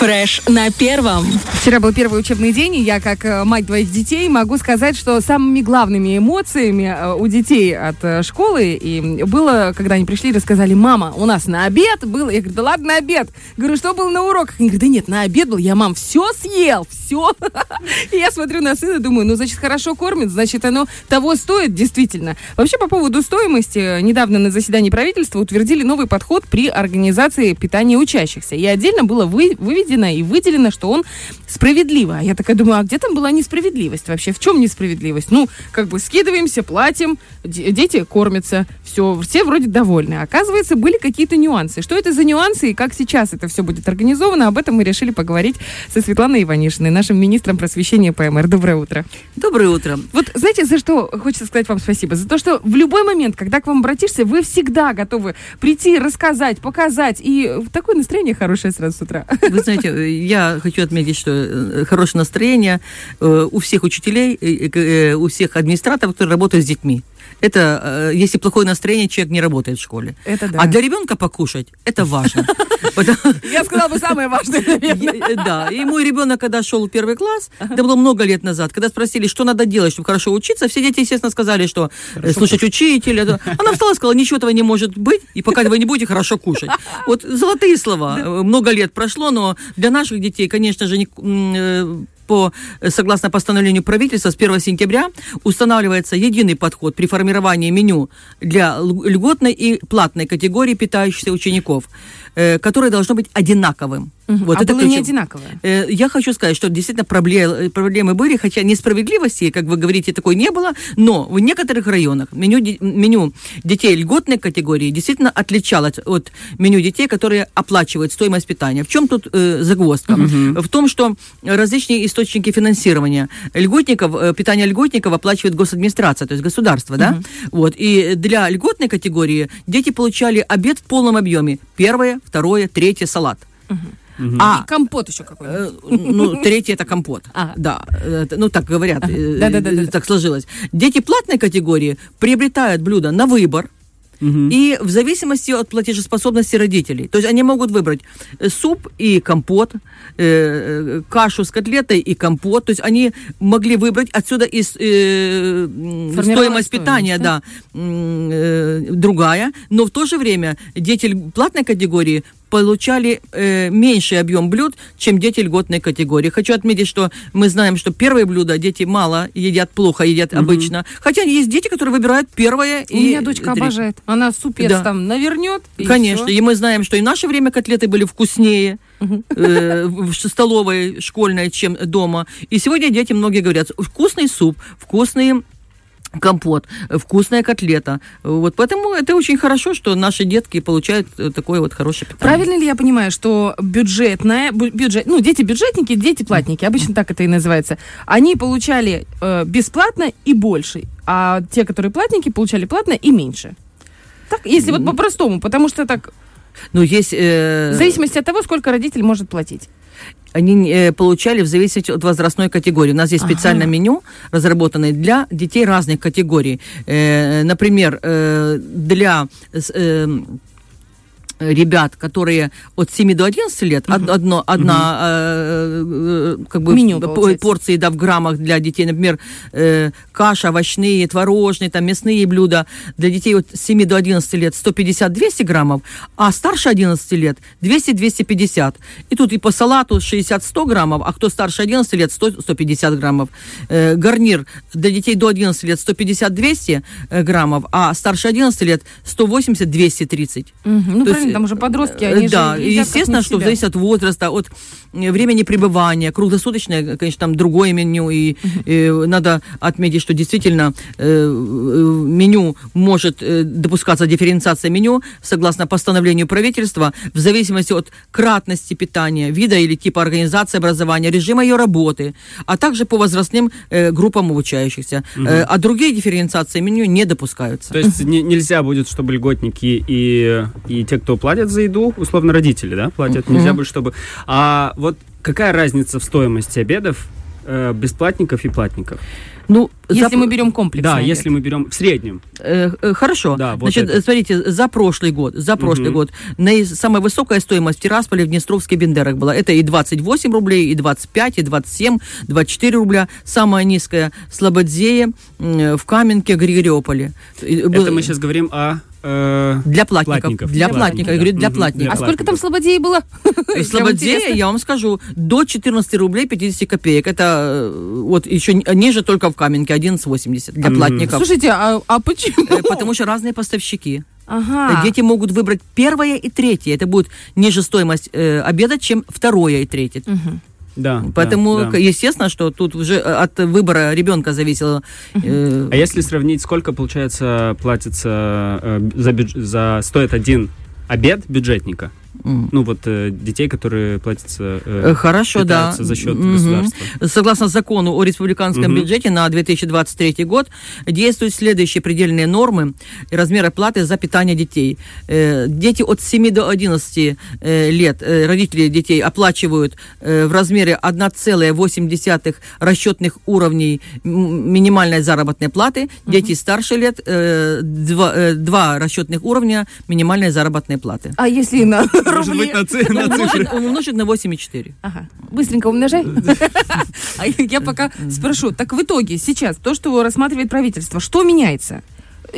Фреш на первом. Вчера был первый учебный день, и я, как э, мать двоих детей, могу сказать, что самыми главными эмоциями э, у детей от э, школы и было, когда они пришли и рассказали, мама, у нас на обед был. Я говорю, да ладно, на обед. Говорю, что было на уроках? Они говорят, да нет, на обед был. Я, мам, все съел, все. И я смотрю на сына, думаю, ну, значит, хорошо кормит, значит, оно того стоит, действительно. Вообще, по поводу стоимости, недавно на заседании правительства утвердили новый подход при организации питания учащихся. И отдельно было вы, выведено и выделено, что он справедливо. А я такая думаю, а где там была несправедливость вообще? В чем несправедливость? Ну, как бы скидываемся, платим, дети кормятся, все, все вроде довольны. А оказывается, были какие-то нюансы. Что это за нюансы и как сейчас это все будет организовано, об этом мы решили поговорить со Светланой Иванишиной, нашим министром просвещения ПМР. Доброе утро. Доброе утро. Вот знаете, за что хочется сказать вам спасибо? За то, что в любой момент, когда к вам обратишься, вы всегда готовы прийти, рассказать, показать. И такое настроение хорошее сразу с утра. Вы знаете, я хочу отметить, что э, хорошее настроение э, у всех учителей, э, у всех администраторов, которые работают с детьми. Это, если плохое настроение, человек не работает в школе. Это да. А для ребенка покушать, это важно. Я сказала бы самое важное, Да, и мой ребенок, когда шел в первый класс, это было много лет назад, когда спросили, что надо делать, чтобы хорошо учиться, все дети, естественно, сказали, что слушать учителя. Она встала и сказала, ничего этого не может быть, и пока вы не будете хорошо кушать. Вот золотые слова. Много лет прошло, но для наших детей, конечно же, э, по, согласно постановлению правительства, с 1 сентября устанавливается единый подход при формировании меню для льготной и платной категории питающихся учеников, э, которое должно быть одинаковым. Угу. Вот а это было ключ... не одинаковое? Э, я хочу сказать, что действительно проблемы, проблемы были, хотя несправедливости, как вы говорите, такой не было, но в некоторых районах меню, меню детей льготной категории действительно отличалось от меню детей, которые оплачивают стоимость питания. В чем тут э, загвоздка? Угу. В том, что различные источники финансирования льготников, э, питание льготников оплачивает госадминистрация, то есть государство, угу. да? Вот. И для льготной категории дети получали обед в полном объеме. Первое, второе, третье, салат. Угу. Угу. А компот еще какой э, Ну, третий это компот. А. Да. Ну, так говорят. Да, да, да, так сложилось. Дети платной категории приобретают блюдо на выбор. Угу. И в зависимости от платежеспособности родителей. То есть они могут выбрать э, суп и компот, э, кашу с котлетой и компот. То есть они могли выбрать отсюда и э, стоимость питания, да, да э, другая. Но в то же время дети платной категории получали э, меньший объем блюд, чем дети льготной категории. Хочу отметить, что мы знаем, что первые блюда дети мало едят, плохо едят угу. обычно. Хотя есть дети, которые выбирают первое. У и меня дочка три. обожает. Она супец да. там навернет. И Конечно. Все. И мы знаем, что и в наше время котлеты были вкуснее э, в столовой школьной, чем дома. И сегодня дети многие говорят, вкусный суп, вкусные компот, вкусная котлета. Вот поэтому это очень хорошо, что наши детки получают э, такое вот хорошее питание. Правильно ли я понимаю, что бюджетная, бюджет, ну, дети бюджетники, дети платники, обычно так это и называется, они получали э, бесплатно и больше, а те, которые платники, получали платно и меньше. Так, если вот по-простому, потому что так... Ну, есть... Э... В зависимости от того, сколько родитель может платить они э, получали в зависимости от возрастной категории. У нас есть ага. специальное меню, разработанное для детей разных категорий. Э, например, э, для ребят, которые от 7 до 11 лет, угу. одно, одна угу. э, как бы Меню, порции да, в граммах для детей, например, э, каша, овощные, творожные, там, мясные блюда. Для детей от 7 до 11 лет 150-200 граммов, а старше 11 лет 200-250. И тут и по салату 60-100 граммов, а кто старше 11 лет 100-150 граммов. Э, гарнир для детей до 11 лет 150-200 э, граммов, а старше 11 лет 180-230. Угу. Ну, То есть там уже подростки, они да, же естественно, что зависит от возраста, от э, времени пребывания, круглосуточное, конечно, там другое меню, и, и надо отметить, что действительно э, э, меню может э, допускаться дифференциация меню согласно постановлению правительства в зависимости от кратности питания, вида или типа организации образования, режима ее работы, а также по возрастным э, группам обучающихся. Угу. Э, а другие дифференциации меню не допускаются. То есть не, нельзя будет, чтобы льготники и, и те, кто платят за еду, условно родители, да, платят, нельзя будет, чтобы... А вот какая разница в стоимости обедов э, бесплатников и платников. Ну, если за... мы берем комплекс. Да, если мы берем в среднем. Э, э, хорошо. Да, вот Значит, это. смотрите, за прошлый год, за прошлый угу. год на, самая высокая стоимость в Тирасполе в Днестровске Бендерах была. Это и 28 рублей, и 25, и 27, 24 рубля. Самая низкая в Слободзее, в Каменке, Григориополе. Это мы сейчас говорим о Э, для платников. платников. Для платников. Я говорю, для платников. А сколько там слободеи было? Слободея, я вам скажу, до 14 рублей 50 копеек. Это э, вот еще ниже только в Каменке, 11,80 для платников. Слушайте, а, а почему? Э, потому что разные поставщики. Ага. Дети могут выбрать первое и третье. Это будет ниже стоимость э, обеда, чем второе и третье. Угу. Да. Поэтому, да, да. естественно, что тут уже э, от выбора ребенка зависело. Э... А если сравнить, сколько, получается, платится э, за, бюдж... за стоит один обед бюджетника? Mm. Ну, вот э, детей, которые платятся э, э Хорошо, да. за счет mm-hmm. государства. Согласно закону о республиканском mm-hmm. бюджете на 2023 год действуют следующие предельные нормы и размеры платы за питание детей. Э, дети от 7 до 11 э, лет, э, родители детей оплачивают э, в размере 1,8 расчетных уровней минимальной заработной платы. Mm-hmm. Дети старше лет э, 2, э, 2 расчетных уровня минимальной заработной платы. А если на может быть, на, ци- на цифры. Умножить на 8,4. Ага. Быстренько умножай. А я пока спрошу. Так в итоге сейчас то, что рассматривает правительство, что меняется?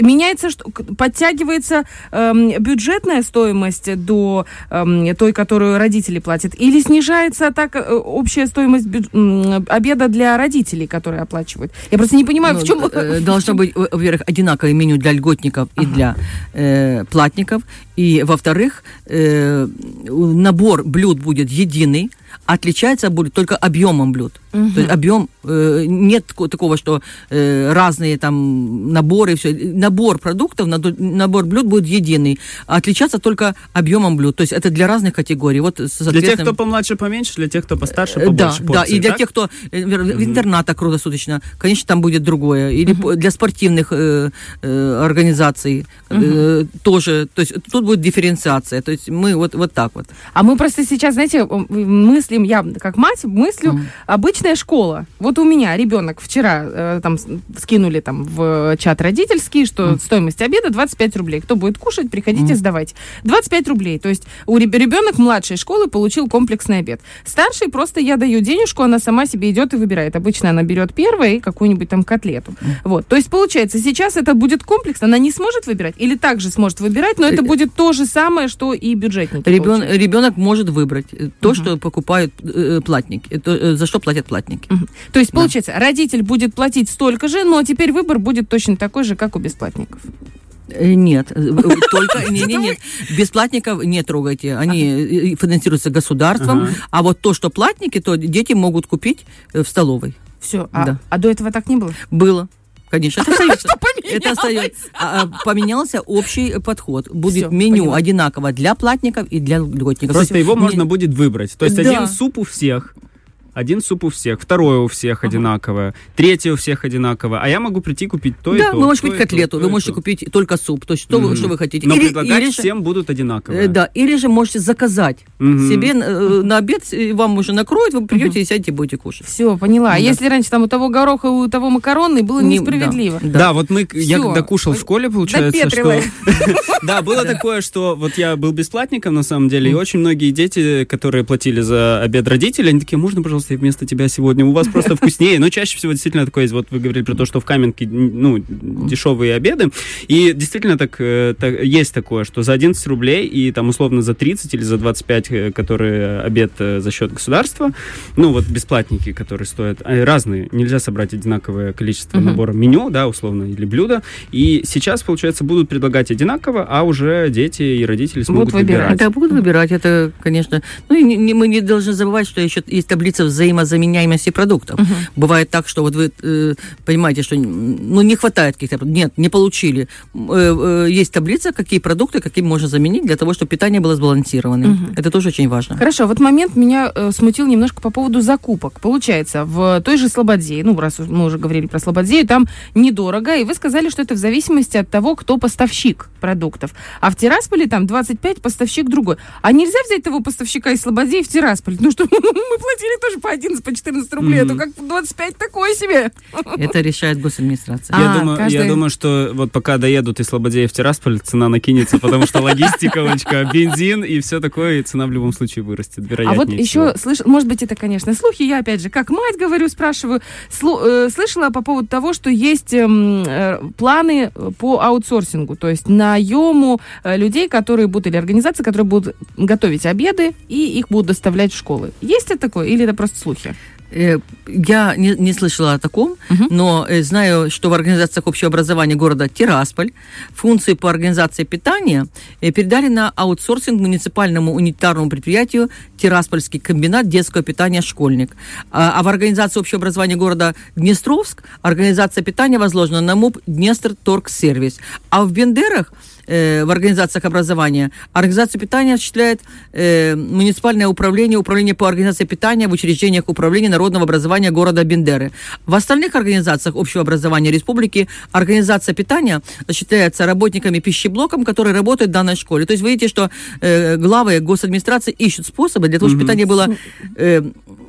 меняется, что подтягивается э, бюджетная стоимость до э, той, которую родители платят, или снижается так э, общая стоимость бю, э, обеда для родителей, которые оплачивают? Я просто не понимаю, ну, в чем... Э, должно быть, во-первых, одинаковое меню для льготников ага. и для э, платников, и, во-вторых, э, набор блюд будет единый, отличается будет только объемом блюд. Угу. То есть объем, э, нет такого, что э, разные там наборы, все. Набор продуктов, набор блюд будет единый. Отличаться только объемом блюд. То есть это для разных категорий. Вот, Для тех, кто помладше, поменьше, для тех, кто постарше, побольше Да, порций, да. И для так? тех, кто э, в интернатах круглосуточно, конечно, там будет другое. Или угу. для спортивных э, э, организаций угу. э, тоже. То есть тут будет дифференциация. То есть мы вот, вот так вот. А мы просто сейчас, знаете, мыслим, я как мать мыслю, обычно обычная школа. Вот у меня ребенок вчера э, там скинули там в чат родительский, что mm. стоимость обеда 25 рублей. Кто будет кушать, приходите, mm. сдавайте. 25 рублей. То есть у ребенок младшей школы получил комплексный обед. Старший просто я даю денежку, она сама себе идет и выбирает. Обычно она берет первое и какую-нибудь там котлету. Mm. Вот. То есть получается, сейчас это будет комплекс, она не сможет выбирать или также сможет выбирать, но это э, будет то же самое, что и бюджетники. Ребен, ребенок может выбрать то, uh-huh. что покупают э, платники, то, э, за что платят бесплатники. Угу. То есть, получается, да. родитель будет платить столько же, но теперь выбор будет точно такой же, как у бесплатников. Э, нет, э, э, только не, не, нет. Бесплатников не трогайте, они финансируются государством, а вот то, что платники, то дети могут купить в столовой. Все, а, да. а до этого так не было? Было. Конечно, это остается. Это остается. А, а, поменялся общий подход. Будет Все, меню одинаково для платников и для льготников. Просто его можно будет выбрать. То есть да. один суп у всех. Один суп у всех, второе у всех ага. одинаковое, третье у всех одинаковое. А я могу прийти купить то да, и то. Да, вы можете купить котлету, то, вы можете то. купить только суп, то есть что, mm-hmm. вы, что вы хотите. Но или, предлагать или всем же, будут одинаковые. Э, да, или же можете заказать mm-hmm. себе э, на обед, вам уже накроют, вы придете mm-hmm. и сядете и будете кушать. Все, поняла. А да. А если раньше там у того гороха, у того макаронный было Не, несправедливо. Да, да. вот мы, Все. я когда кушал в школе, получается, что... Да, было такое, что вот я был бесплатником на самом деле, и очень многие дети, которые платили за обед родителей, они такие, можно, пожалуйста, я вместо тебя сегодня у вас просто вкуснее. Но чаще всего действительно такое есть. Вот вы говорили про то, что в Каменке, ну, дешевые обеды. И действительно так, э, так есть такое, что за 11 рублей и там условно за 30 или за 25, э, которые обед э, за счет государства, ну, вот бесплатники, которые стоят разные. Нельзя собрать одинаковое количество uh-huh. набора меню, да, условно, или блюда. И сейчас, получается, будут предлагать одинаково, а уже дети и родители смогут будут выбирать. выбирать. Да, будут выбирать. Это, конечно... Ну, и не, мы не должны забывать, что еще есть таблица взаимозаменяемости продуктов. Угу. Бывает так, что вот вы э, понимаете, что ну, не хватает каких-то Нет, не получили. Э, э, есть таблица, какие продукты, какие можно заменить для того, чтобы питание было сбалансированным. Угу. Это тоже очень важно. Хорошо, вот момент меня э, смутил немножко по поводу закупок. Получается, в той же Слободзее, ну, раз мы уже говорили про Слободзею, там недорого, и вы сказали, что это в зависимости от того, кто поставщик продуктов. А в Тирасполе там 25 поставщик другой. А нельзя взять того поставщика из Слободеи в Тирасполь? Ну что, мы платили тоже по 11, по 14 рублей, mm-hmm. а то как 25 такое себе. Это решает госадминистрация. Я, а, думаю, каждый... я думаю, что вот пока доедут из Слободея в Тирасполь, цена накинется, потому что логистика, бензин и все такое, и цена в любом случае вырастет, вероятнее А вот еще, слыш... может быть, это, конечно, слухи, я опять же, как мать говорю, спрашиваю, э, слышала по поводу того, что есть эм, э, планы по аутсорсингу, то есть наему э, людей, которые будут, или организации, которые будут готовить обеды, и их будут доставлять в школы. Есть это такое или это просто слухи? Э, я не, не слышала о таком, uh-huh. но э, знаю, что в организациях общего образования города Тирасполь функции по организации питания э, передали на аутсорсинг муниципальному унитарному предприятию Тираспольский комбинат детского питания «Школьник». А, а в организации общего образования города Днестровск организация питания возложена на МУП «Днестр Торгсервис». А в Бендерах – э, в организациях образования. Организацию питания осуществляет э, муниципальное управление, управление по организации питания в учреждениях управления народного образования города Бендеры. В остальных организациях общего образования республики организация питания осуществляется работниками пищеблоком, которые работают в данной школе. То есть вы видите, что э, главы госадминистрации ищут способы для того, чтобы питание было э,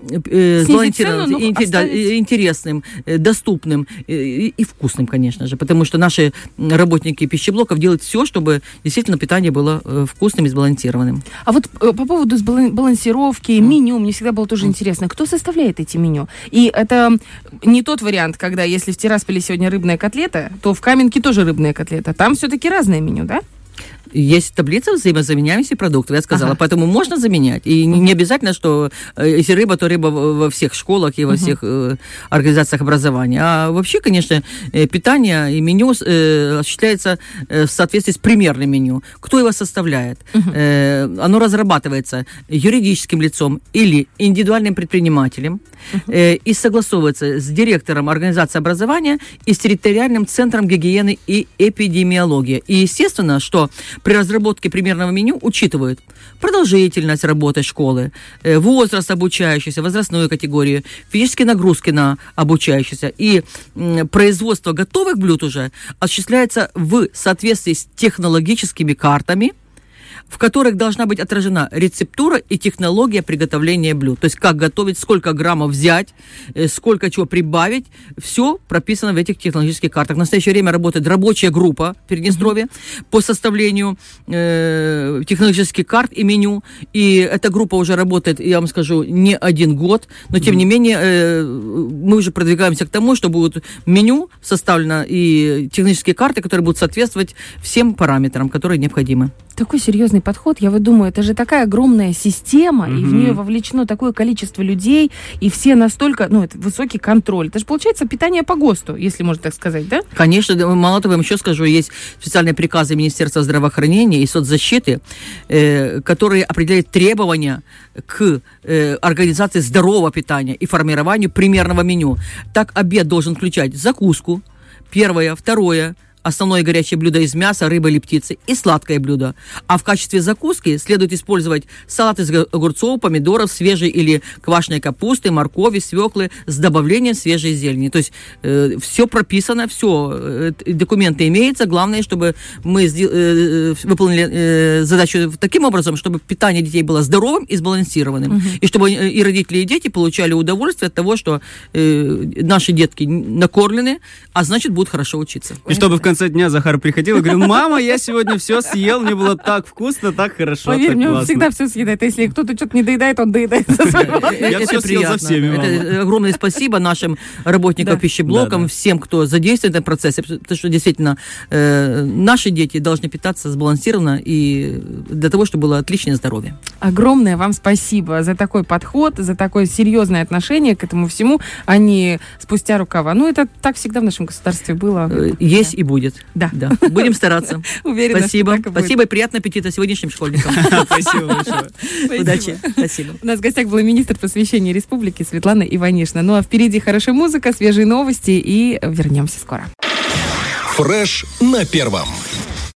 э, цену, интересным, э, доступным э, и, вкусным, конечно же, потому что наши работники пищеблоков делают все, чтобы действительно питание было э, вкусным и сбалансированным. А вот по поводу балансировки, меню, мне всегда было тоже интересно, кто составляет эти меню? И это не тот вариант, когда если в Тирасполе сегодня рыбная котлета, то в Каменке тоже рыбная котлета. Там все-таки разное меню, да? Есть таблица взаимозаменяемости продуктов, я сказала, ага. поэтому можно заменять. И угу. не обязательно, что э, если рыба, то рыба во всех школах и во угу. всех э, организациях образования. А вообще, конечно, э, питание и меню э, осуществляется э, в соответствии с примерным меню. Кто его составляет? Угу. Э, оно разрабатывается юридическим лицом или индивидуальным предпринимателем угу. э, и согласовывается с директором организации образования и с территориальным центром гигиены и эпидемиологии. И естественно, что при разработке примерного меню учитывают продолжительность работы школы, э, возраст обучающихся, возрастную категорию, физические нагрузки на обучающихся. И производство готовых блюд уже осуществляется в соответствии с технологическими картами – в которых должна быть отражена рецептура и технология приготовления блюд. То есть как готовить, сколько граммов взять, э, сколько чего прибавить. Все прописано в этих технологических картах. В настоящее время работает рабочая группа в Приднестровье mm-hmm. по составлению э, технологических карт и меню. И эта группа уже работает, я вам скажу, не один год. Но тем mm-hmm. не менее э, мы уже продвигаемся к тому, что будет меню составлено и технические карты, которые будут соответствовать всем параметрам, которые необходимы такой серьезный подход. Я вот думаю, это же такая огромная система, mm-hmm. и в нее вовлечено такое количество людей, и все настолько, ну, это высокий контроль. Это же получается питание по ГОСТу, если можно так сказать, да? Конечно, мало того, я вам еще скажу, есть специальные приказы Министерства здравоохранения и соцзащиты, э, которые определяют требования к э, организации здорового питания и формированию примерного меню. Так обед должен включать закуску, первое, второе, основное горячее блюдо из мяса, рыбы или птицы и сладкое блюдо. А в качестве закуски следует использовать салат из огурцов, помидоров, свежей или квашеной капусты, моркови, свеклы с добавлением свежей зелени. То есть э, все прописано, все, э, документы имеются. Главное, чтобы мы э, э, выполнили э, задачу таким образом, чтобы питание детей было здоровым и сбалансированным. Угу. И чтобы э, и родители, и дети получали удовольствие от того, что э, наши детки накормлены, а значит будут хорошо учиться. И чтобы в конце дня Захар приходил и говорил, мама, я сегодня все съел, мне было так вкусно, так хорошо, Поверь, так мне он всегда все съедает. Если кто-то что-то не доедает, он доедает за Я все съел за всеми, Это огромное спасибо нашим работникам пищеблокам, всем, кто задействует в этом процессе, потому что действительно э, наши дети должны питаться сбалансированно и для того, чтобы было отличное здоровье. Огромное вам спасибо за такой подход, за такое серьезное отношение к этому всему, а не спустя рукава. Ну, это так всегда в нашем государстве было. Э, есть и будет будет. Да. да. Будем стараться. Уверена, Спасибо. Что Спасибо и приятного аппетита сегодняшним школьникам. Спасибо большое. Удачи. Спасибо. У нас в гостях была министр просвещения республики Светлана Иванишна. Ну а впереди хорошая музыка, свежие новости и вернемся скоро. Фреш на первом.